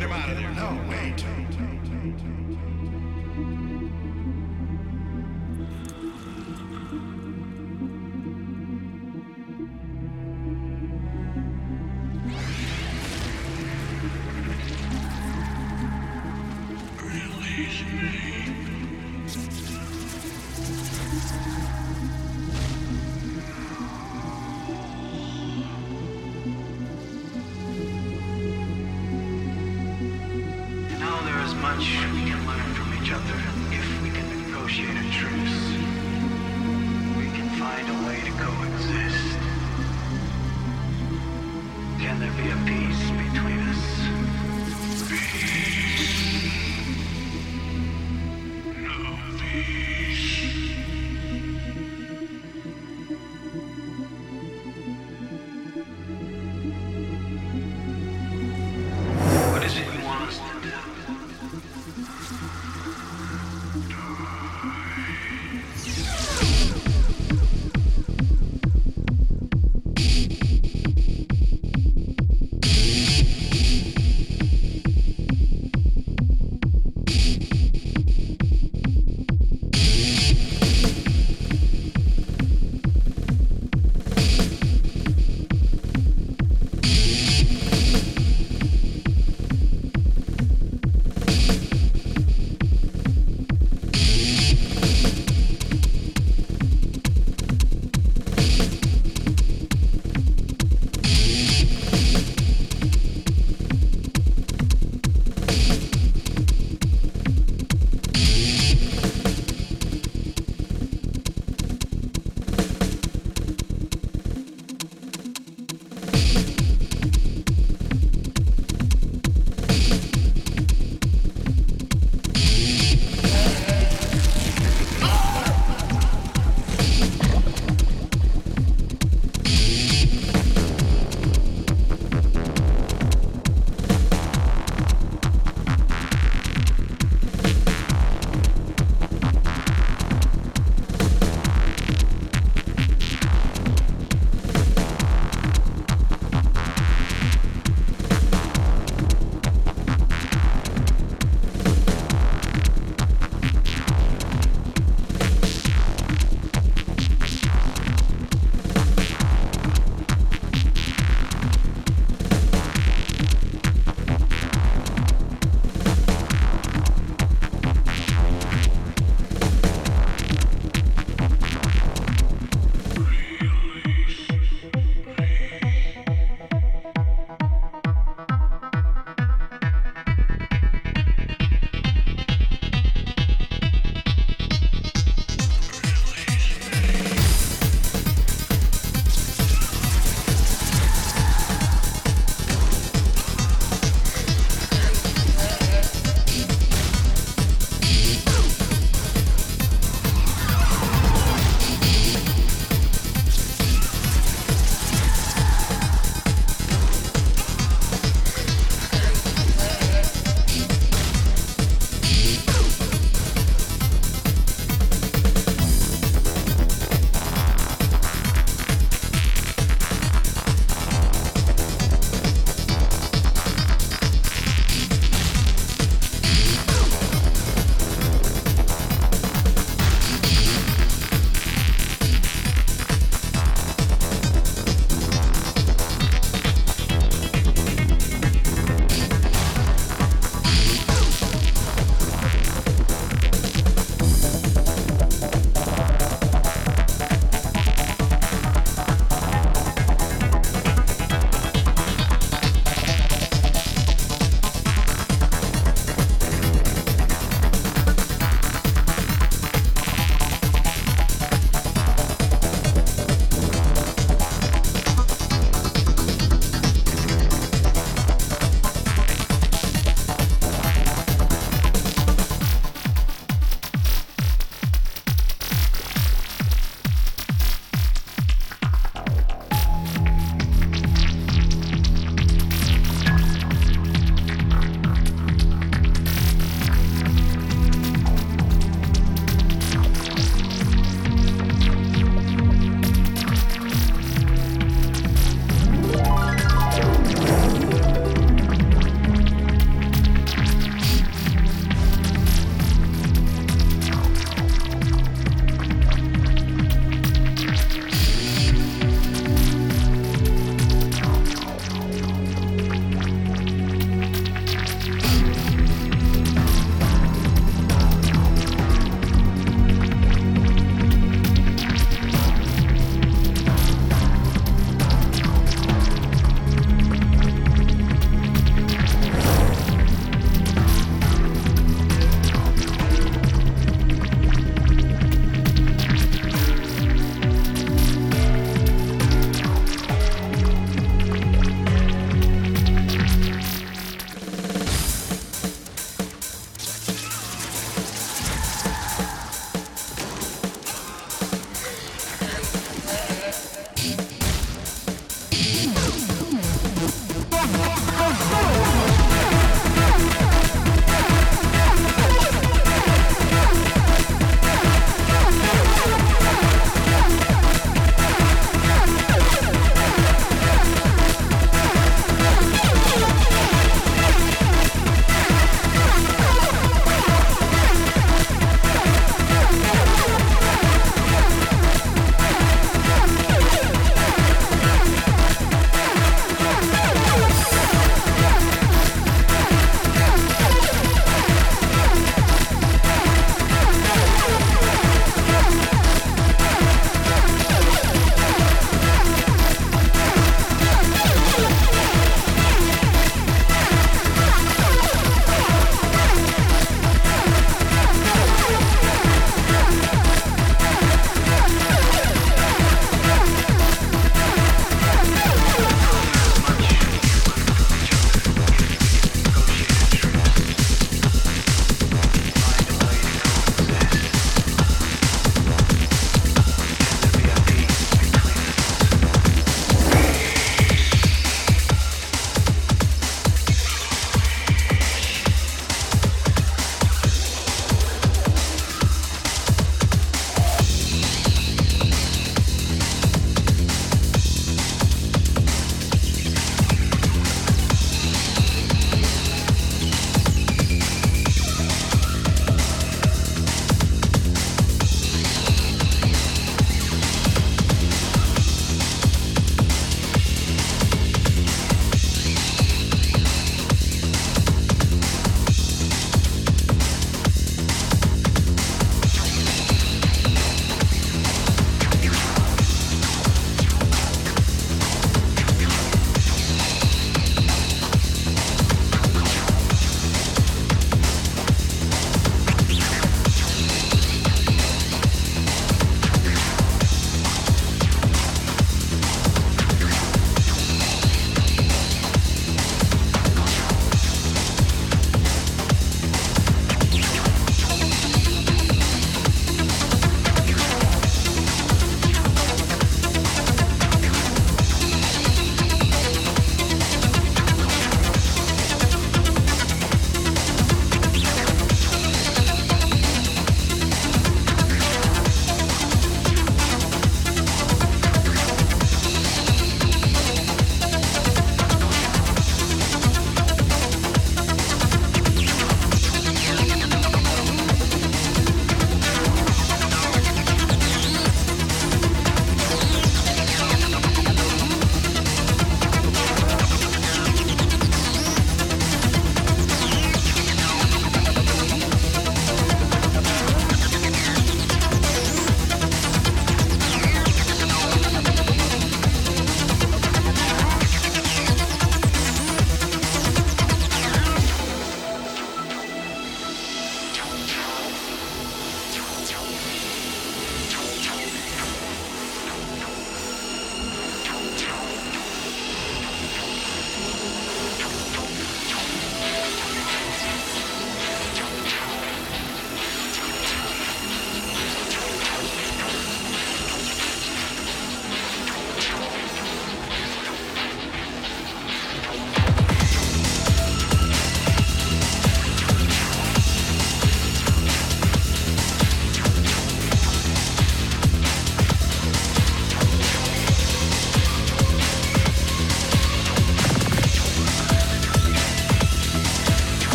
Get him out of there. No,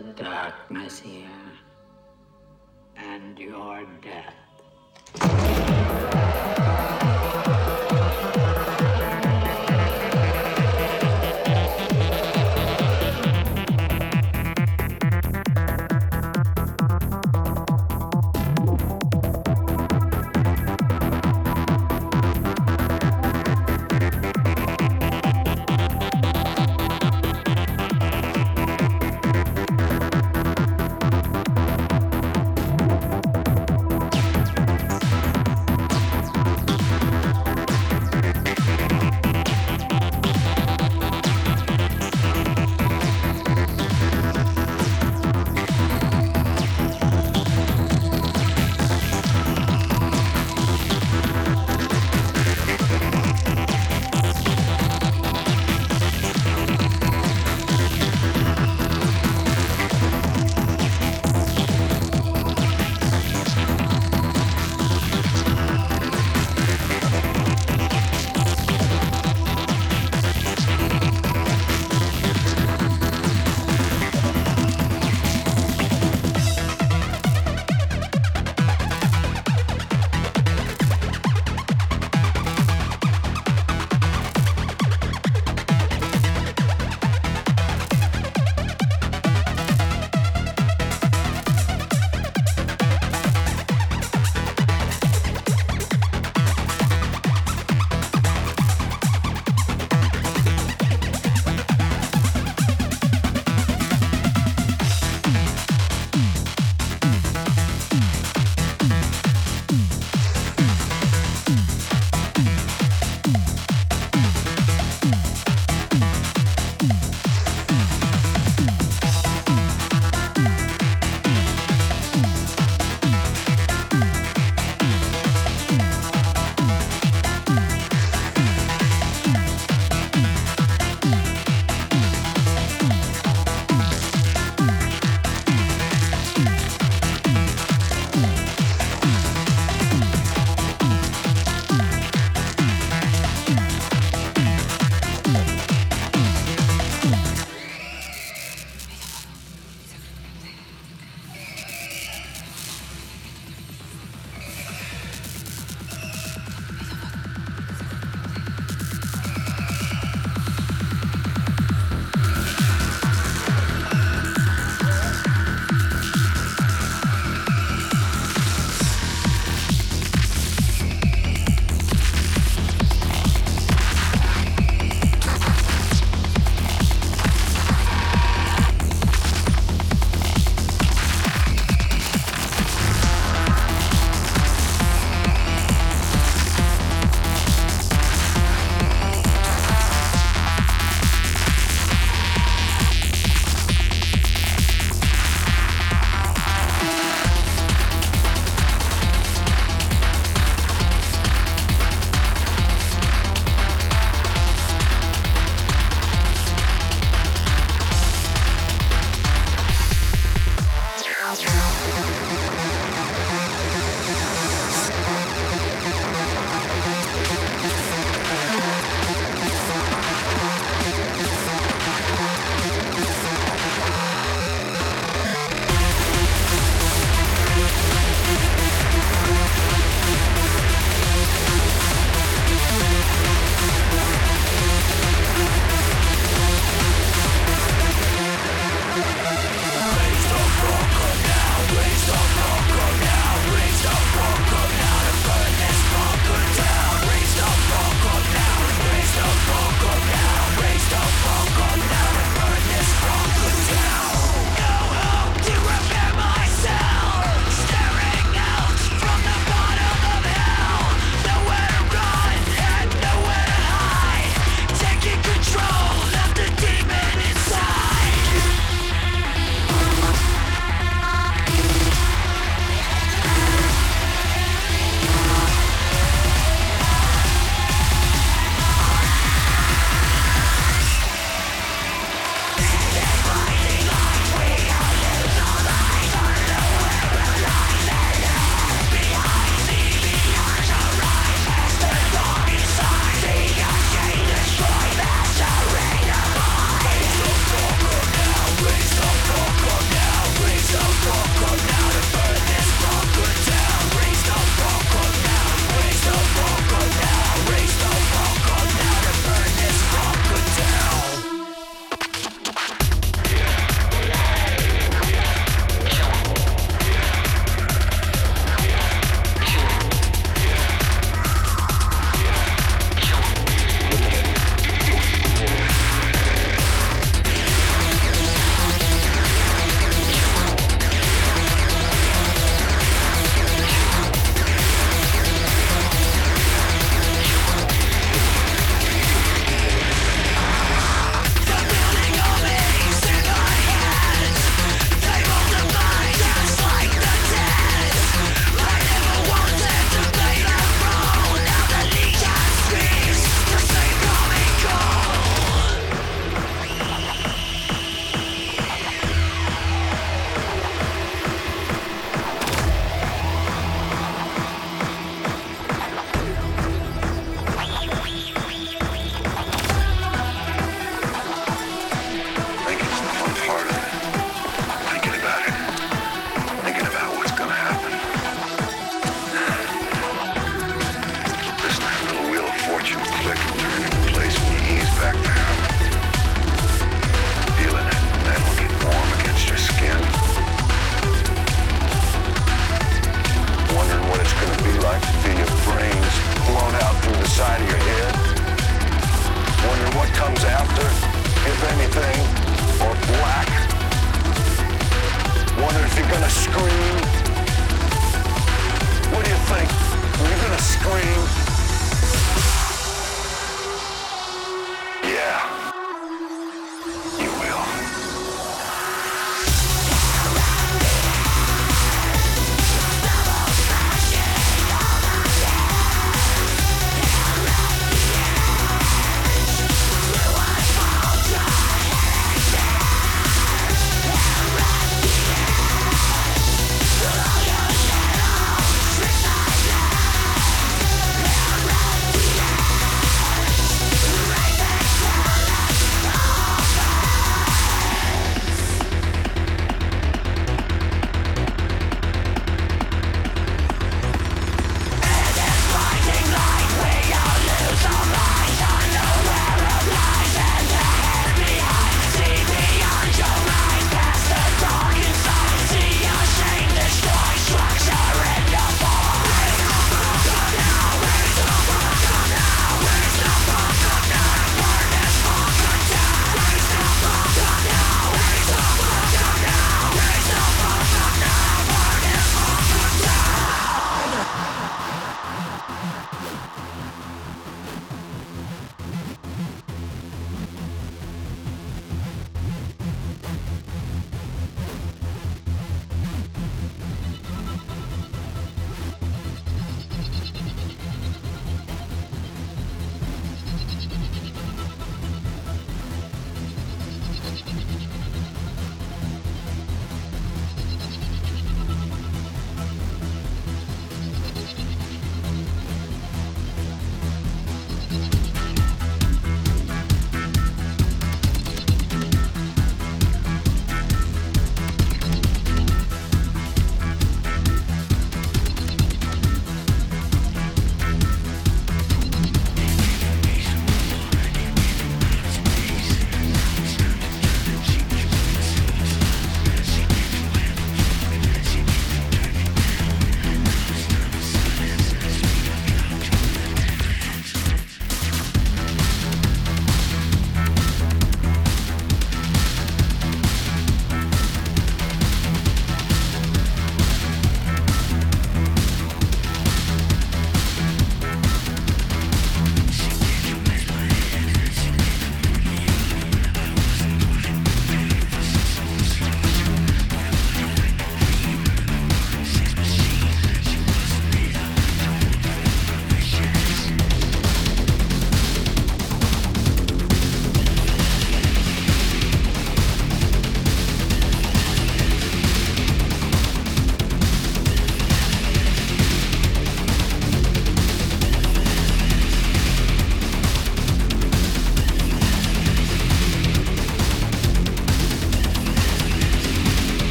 the darkness here. And your death.